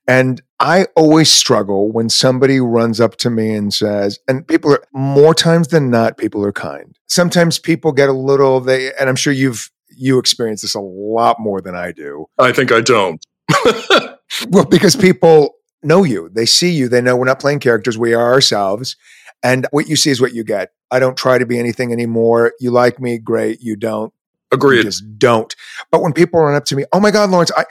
and I always struggle when somebody runs up to me and says, and people are more times than not, people are kind. Sometimes people get a little, they, and I'm sure you've, you experience this a lot more than I do. I think I don't. well, because people know you, they see you, they know we're not playing characters, we are ourselves. And what you see is what you get. I don't try to be anything anymore. You like me, great. You don't, Agreed. You just don't. But when people run up to me, oh my God, Lawrence, I,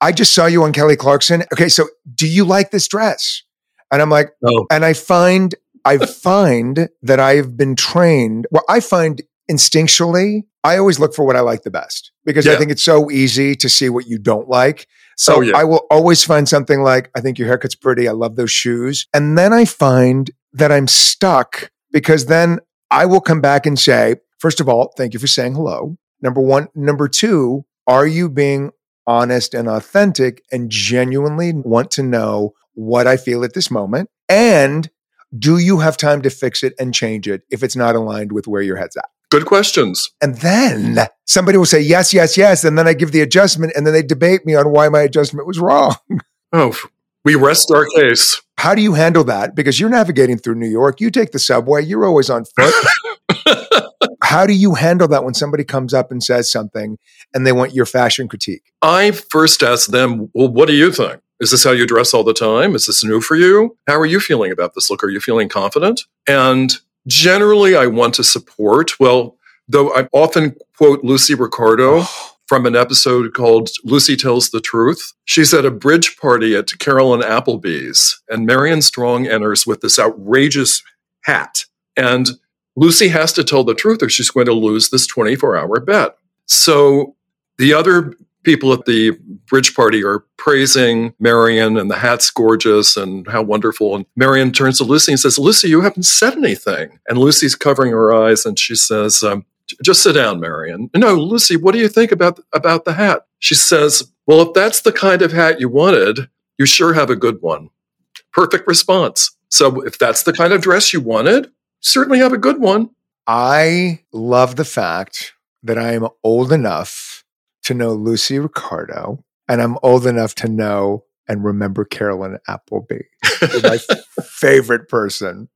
I just saw you on Kelly Clarkson. Okay, so do you like this dress? And I'm like, no. And I find, I find that I've been trained. Well, I find instinctually, I always look for what I like the best because yeah. I think it's so easy to see what you don't like. So oh, yeah. I will always find something like, I think your haircut's pretty. I love those shoes. And then I find that I'm stuck because then I will come back and say, first of all, thank you for saying hello. Number one. Number two, are you being honest and authentic and genuinely want to know what I feel at this moment? And do you have time to fix it and change it if it's not aligned with where your head's at? Good questions. And then somebody will say, yes, yes, yes. And then I give the adjustment and then they debate me on why my adjustment was wrong. Oh, we rest our case. How do you handle that? Because you're navigating through New York. You take the subway, you're always on foot. How do you handle that when somebody comes up and says something and they want your fashion critique? I first ask them, well, what do you think? Is this how you dress all the time? Is this new for you? How are you feeling about this look? Are you feeling confident? And generally, I want to support. Well, though I often quote Lucy Ricardo oh. From an episode called Lucy Tells the Truth. She's at a bridge party at Carolyn Appleby's, and Marion Strong enters with this outrageous hat. And Lucy has to tell the truth or she's going to lose this 24 hour bet. So the other people at the bridge party are praising Marion and the hat's gorgeous and how wonderful. And Marion turns to Lucy and says, Lucy, you haven't said anything. And Lucy's covering her eyes and she says, um, just sit down, Marion. No, Lucy, what do you think about, about the hat? She says, well, if that's the kind of hat you wanted, you sure have a good one. Perfect response. So if that's the kind of dress you wanted, certainly have a good one. I love the fact that I am old enough to know Lucy Ricardo, and I'm old enough to know and remember Carolyn Appleby, my favorite person.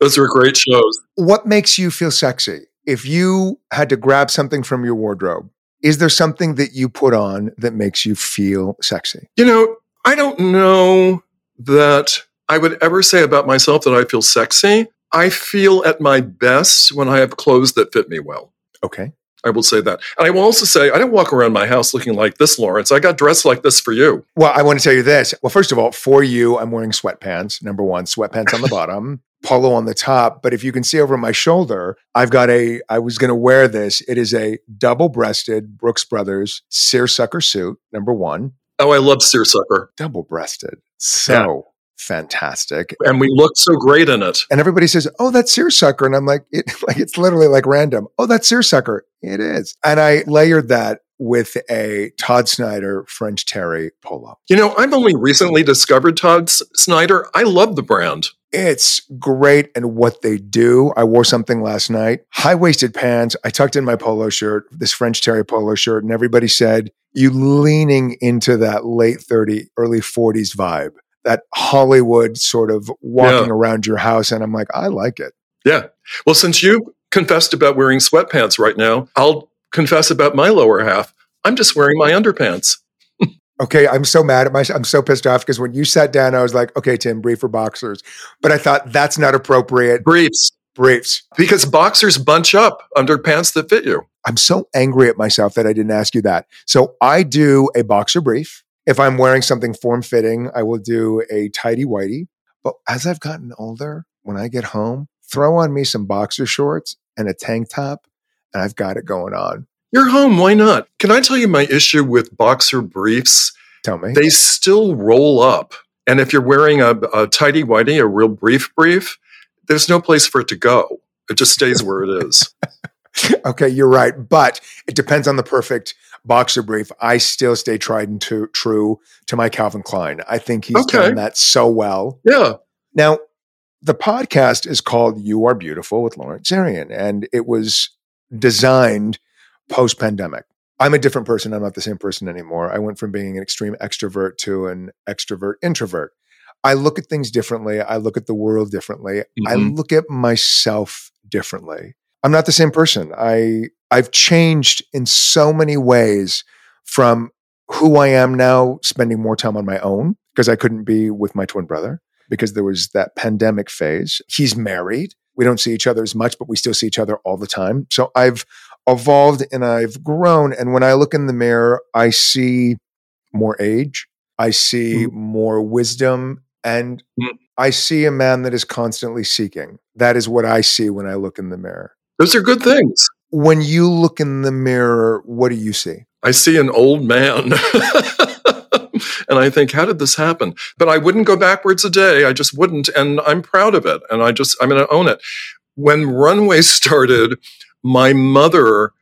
Those are great shows. What makes you feel sexy? If you had to grab something from your wardrobe, is there something that you put on that makes you feel sexy? You know, I don't know that I would ever say about myself that I feel sexy. I feel at my best when I have clothes that fit me well. Okay. I will say that. And I will also say, I didn't walk around my house looking like this, Lawrence. I got dressed like this for you. Well, I want to tell you this. Well, first of all, for you, I'm wearing sweatpants. Number one, sweatpants on the bottom, polo on the top. But if you can see over my shoulder, I've got a, I was going to wear this. It is a double breasted Brooks Brothers seersucker suit, number one. Oh, I love seersucker. Double breasted. So fantastic. And we look so great in it. And everybody says, "Oh, that's seersucker," and I'm like, it, like it's literally like random. Oh, that's seersucker. It is. And I layered that with a Todd Snyder French Terry polo. You know, I've only recently discovered Todd S- Snyder. I love the brand. It's great and what they do. I wore something last night, high waisted pants. I tucked in my polo shirt, this French Terry polo shirt, and everybody said, You leaning into that late 30, early 40s vibe that Hollywood sort of walking yeah. around your house. And I'm like, I like it. Yeah. Well, since you confessed about wearing sweatpants right now, I'll confess about my lower half. I'm just wearing my underpants. okay, I'm so mad at myself. I'm so pissed off because when you sat down, I was like, okay, Tim, brief for boxers. But I thought that's not appropriate. Briefs. Briefs. Because boxers bunch up under pants that fit you. I'm so angry at myself that I didn't ask you that. So I do a boxer brief. If I'm wearing something form fitting, I will do a tidy whitey. But as I've gotten older, when I get home, throw on me some boxer shorts and a tank top, and I've got it going on. You're home. Why not? Can I tell you my issue with boxer briefs? Tell me. They still roll up. And if you're wearing a, a tidy whitey, a real brief brief, there's no place for it to go. It just stays where it is. okay, you're right. But it depends on the perfect boxer brief, I still stay tried and to, true to my Calvin Klein. I think he's okay. done that so well. Yeah. Now, the podcast is called You Are Beautiful with Lawrence Zarian, and it was designed post pandemic. I'm a different person. I'm not the same person anymore. I went from being an extreme extrovert to an extrovert introvert. I look at things differently. I look at the world differently. Mm-hmm. I look at myself differently. I'm not the same person. I I've changed in so many ways from who I am now, spending more time on my own because I couldn't be with my twin brother because there was that pandemic phase. He's married. We don't see each other as much, but we still see each other all the time. So I've evolved and I've grown. And when I look in the mirror, I see more age. I see mm. more wisdom and mm. I see a man that is constantly seeking. That is what I see when I look in the mirror. Those are good things when you look in the mirror, what do you see? I see an old man. and I think, how did this happen? But I wouldn't go backwards a day. I just wouldn't. And I'm proud of it. And I just, I'm going to own it. When Runway started, my mother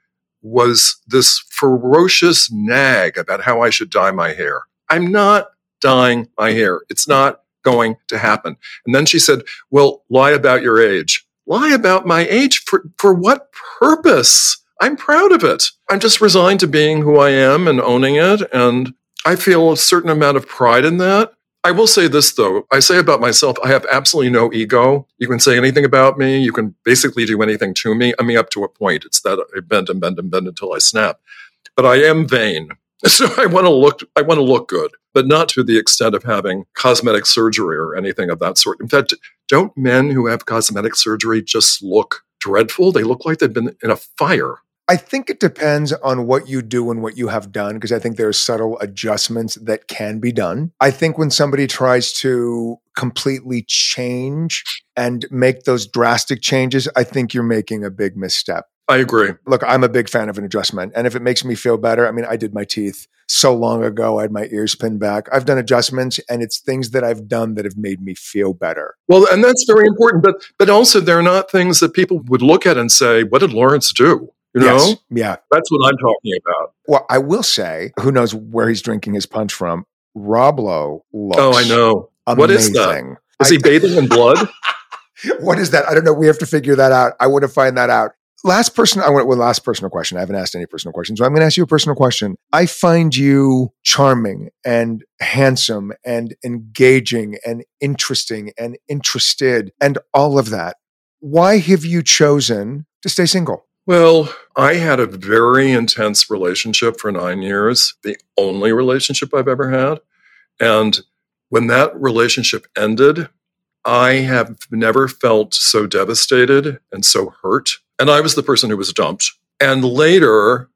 was this ferocious nag about how I should dye my hair. I'm not dyeing my hair. It's not going to happen. And then she said, well, lie about your age lie about my age for, for what purpose? I'm proud of it. I'm just resigned to being who I am and owning it. And I feel a certain amount of pride in that. I will say this though. I say about myself, I have absolutely no ego. You can say anything about me. You can basically do anything to me. I mean, up to a point. It's that I bend and bend and bend until I snap. But I am vain. So I want to look, I want to look good, but not to the extent of having cosmetic surgery or anything of that sort. In fact, don't men who have cosmetic surgery just look dreadful? They look like they've been in a fire. I think it depends on what you do and what you have done, because I think there are subtle adjustments that can be done. I think when somebody tries to completely change and make those drastic changes, I think you're making a big misstep. I agree. Look, I'm a big fan of an adjustment. And if it makes me feel better, I mean, I did my teeth so long ago. I had my ears pinned back. I've done adjustments and it's things that I've done that have made me feel better. Well, and that's very important. But but also they're not things that people would look at and say, what did Lawrence do? You know? Yes. Yeah. That's what I'm talking about. Well, I will say, who knows where he's drinking his punch from? Rob Lowe looks Oh, I know. amazing. What is that? Is he I- bathing in blood? what is that? I don't know. We have to figure that out. I want to find that out. Last person, I want well, last personal question. I haven't asked any personal questions, so I'm going to ask you a personal question. I find you charming and handsome and engaging and interesting and interested and all of that. Why have you chosen to stay single? Well, I had a very intense relationship for nine years, the only relationship I've ever had. And when that relationship ended, I have never felt so devastated and so hurt. And I was the person who was dumped. And later,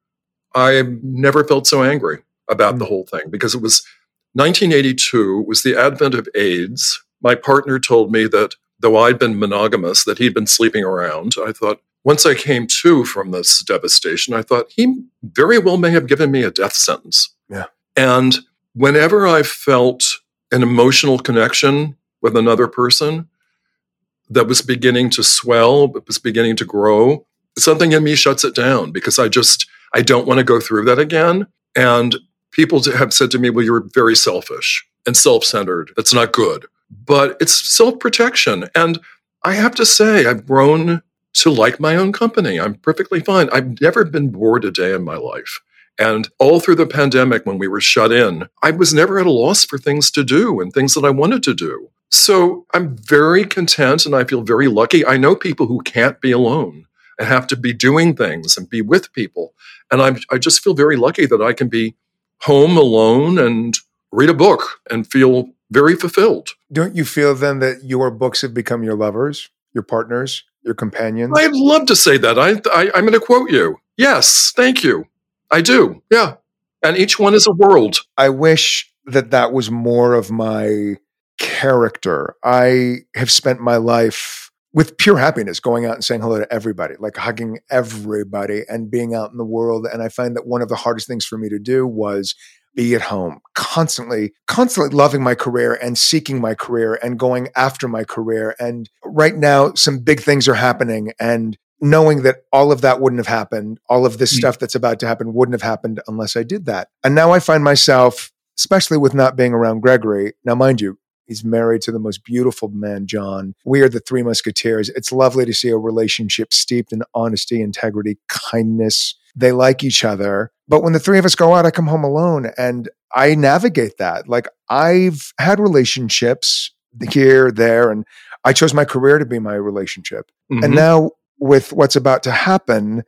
I never felt so angry about the hmm. whole thing because it was 1982, was the advent of AIDS. My partner told me that though I'd been monogamous, that he'd been sleeping around. I thought, once I came to from this devastation, I thought he very well may have given me a death sentence. Yeah. And whenever I felt an emotional connection with another person that was beginning to swell, but was beginning to grow, something in me shuts it down because I just, I don't want to go through that again. And people have said to me, well, you're very selfish and self centered. That's not good. But it's self protection. And I have to say, I've grown to like my own company. I'm perfectly fine. I've never been bored a day in my life. And all through the pandemic, when we were shut in, I was never at a loss for things to do and things that I wanted to do. So I'm very content and I feel very lucky. I know people who can't be alone and have to be doing things and be with people. And I'm, I just feel very lucky that I can be home alone and read a book and feel very fulfilled. Don't you feel then that your books have become your lovers, your partners, your companions? I'd love to say that. I, I, I'm going to quote you. Yes, thank you. I do. Yeah. And each one is a world. I wish that that was more of my character. I have spent my life with pure happiness going out and saying hello to everybody, like hugging everybody and being out in the world. And I find that one of the hardest things for me to do was be at home, constantly, constantly loving my career and seeking my career and going after my career. And right now, some big things are happening. And knowing that all of that wouldn't have happened, all of this Mm. stuff that's about to happen wouldn't have happened unless I did that. And now I find myself, especially with not being around Gregory. Now, mind you, he's married to the most beautiful man, John. We are the three musketeers. It's lovely to see a relationship steeped in honesty, integrity, kindness. They like each other. But when the three of us go out, I come home alone and I navigate that. Like I've had relationships here, there, and I chose my career to be my relationship. And Mhm. now, with what's about to happen,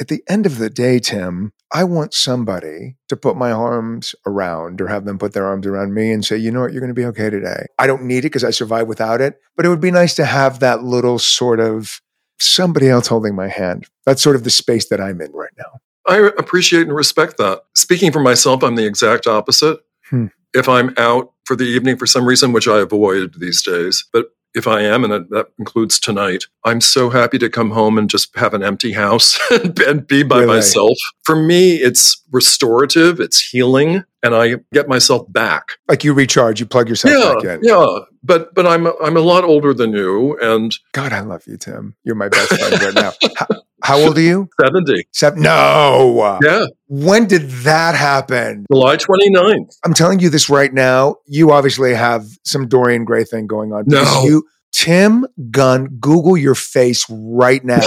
at the end of the day, Tim, I want somebody to put my arms around or have them put their arms around me and say, you know what, you're going to be okay today. I don't need it because I survive without it, but it would be nice to have that little sort of somebody else holding my hand. That's sort of the space that I'm in right now. I appreciate and respect that. Speaking for myself, I'm the exact opposite. Hmm. If I'm out for the evening for some reason, which I avoid these days, but if I am, and that- includes tonight, I'm so happy to come home and just have an empty house and, and be by Really? myself. For me, it's restorative, it's healing, and I get myself back. Like you recharge, you plug yourself Yeah, back in. yeah. But but I'm I'm a lot older than you, and God, I love you, Tim. You're my best friend right now. How, how old are you? seventy. Seven? No. Yeah, When did that happen? July 29th. I'm telling you this right now. You obviously have some Dorian Gray thing going on. No. You, Tim Gunn, Google your face right now.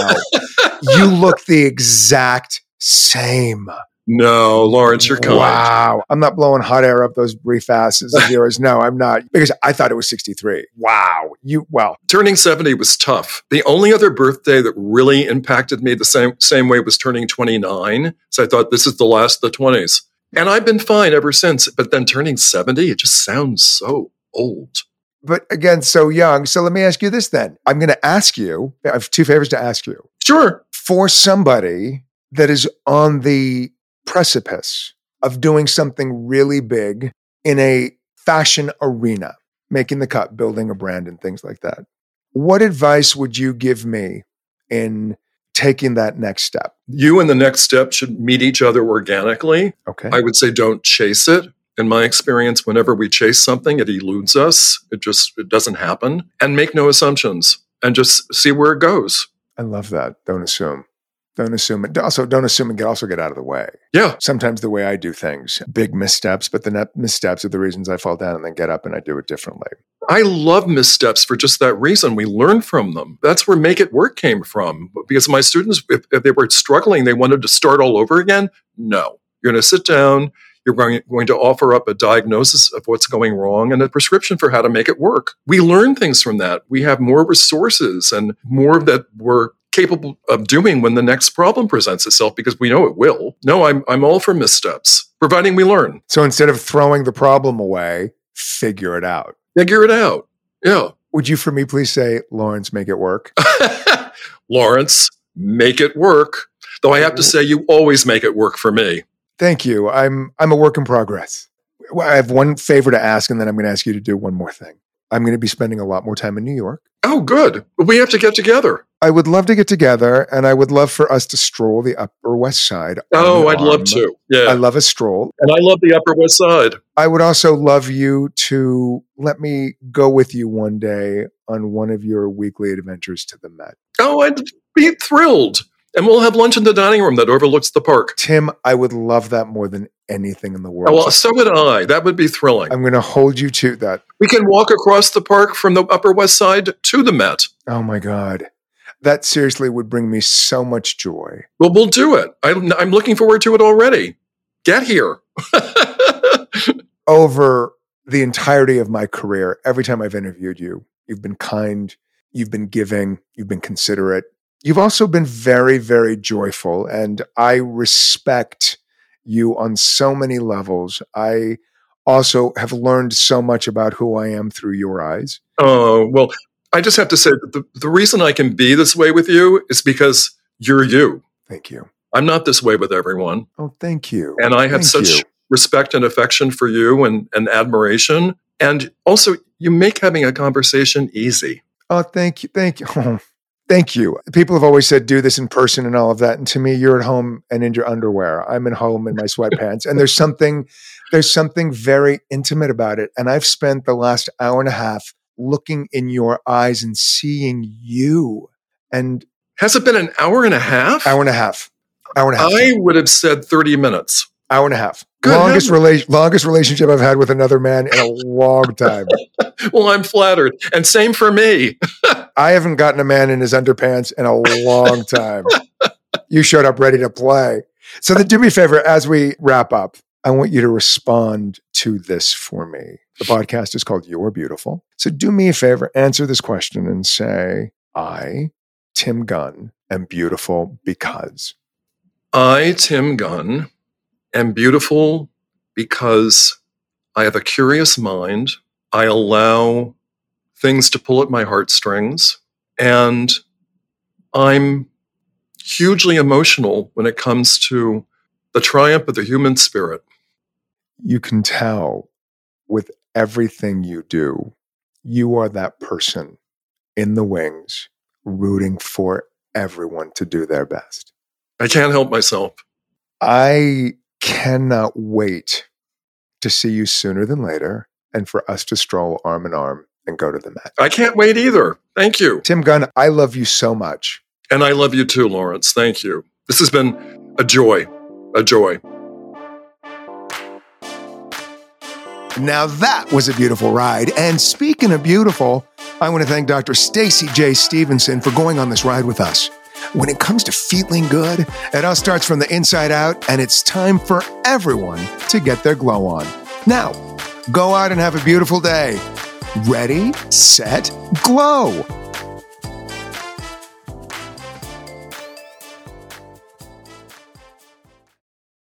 you look the exact same. No, Lawrence, you're kind. Wow. I'm not blowing hot air up those brief asses of yours. No, I'm not. Because I thought it was 63. Wow. You, well, Turning 70 was tough. The only other birthday that really impacted me the same, same way was turning 29. So I thought this is the last of the 20s. And I've been fine ever since. But then turning 70, it just sounds so old. but again, so young. So let me ask you this then. I'm going to ask you, I have two favors to ask you. Sure. For somebody that is on the precipice of doing something really big in a fashion arena, making the cut, building a brand, and things like that, what advice would you give me in taking that next step? You and the next step should meet each other organically. Okay. I would say don't chase it. In my experience, whenever we chase something, it eludes us. It just it doesn't happen. And make no assumptions and just see where it goes. I love that. Don't assume. Don't assume it. Also, don't assume and get also get out of the way. Yeah. Sometimes the way I do things, big missteps, but the net missteps are the reasons I fall down and then get up and I do it differently. I love missteps for just that reason. We learn from them. That's where Make It Work came from. Because my students, if, if they were struggling, they wanted to start all over again. No, you're going to sit down. You're going, going to offer up a diagnosis of what's going wrong and a prescription for how to make it work. We learn things from that. We have more resources and more of that we're capable of doing when the next problem presents itself because we know it will. No, I'm, I'm all for missteps, providing we learn. So instead of throwing the problem away, figure it out. Figure it out. Yeah. Would you, for me, please say, Lawrence, make it work? Lawrence, make it work. Though I have to say, you always make it work for me. Thank you. I'm I'm a work in progress. I have one favor to ask, and then I'm going to ask you to do one more thing. I'm going to be spending a lot more time in New York. Oh, good. We have to get together. I would love to get together, and I would love for us to stroll the Upper West Side. Oh, I'd in love to. Yeah. I love a stroll. and I love the Upper West Side. I would also love you to let me go with you one day on one of your weekly adventures to the Met. Oh, I'd be thrilled. And we'll have lunch in the dining room that overlooks the park. Tim, I would love that more than anything in the world. Oh, well, so would I. That would be thrilling. I'm going to hold you to that. we can walk across the park from the Upper West Side to the Met. Oh my God. That seriously would bring me so much joy. Well, we'll do it. I'm, I'm looking forward to it already. Get here. Over the entirety of my career, every time I've interviewed you, you've been kind, you've been giving, you've been considerate. You've also been very, very joyful. And I respect you on so many levels. I also have learned so much about who I am through your eyes. Oh, well, I just have to say that the, the reason I can be this way with you is because you're you. Thank you. I'm not this way with everyone. Oh, thank you. And I have Thank such you. respect and affection for you and, and admiration. And also, you make having a conversation easy. Oh, thank you. Thank you. Oh, thank you. People have always said do this in person and all of that. And to me, you're at home and in your underwear. I'm at home in my sweatpants. and there's something, there's something very intimate about it. And I've spent the last hour and a half looking in your eyes and seeing you. And Has it been an hour and a half? hour and a half. Hour and a half. I would have said 30 minutes. hour and a half. Good longest relation longest relationship I've had with another man in a long time. Well, I'm flattered. And same for me. I haven't gotten a man in his underpants in a long time. you showed up ready to play. So then do me a favor as we wrap up. I want you to respond to this for me. The podcast is called You're Beautiful. So do me a favor, answer this question and say, I, Tim Gunn, am beautiful because. I, Tim Gunn, am beautiful because I have a curious mind. I allow things to pull at my heartstrings. And I'm hugely emotional when it comes to the triumph of the human spirit. You can tell with everything you do, you are that person in the wings rooting for everyone to do their best. I can't help myself. I cannot wait to see you sooner than later and for us to stroll arm in arm and go to the Met. I can't wait either. Thank you. Tim Gunn, I love you so much. And I love you too, Lawrence. Thank you. This has been a joy, a joy. Now that was a beautiful ride. And speaking of beautiful, I want to thank Dr. Stacie J. Stephenson for going on this ride with us. When it comes to feeling good, it all starts from the inside out, and it's time for everyone to get their glow on. Now, go out and have a beautiful day. Ready, set, glow.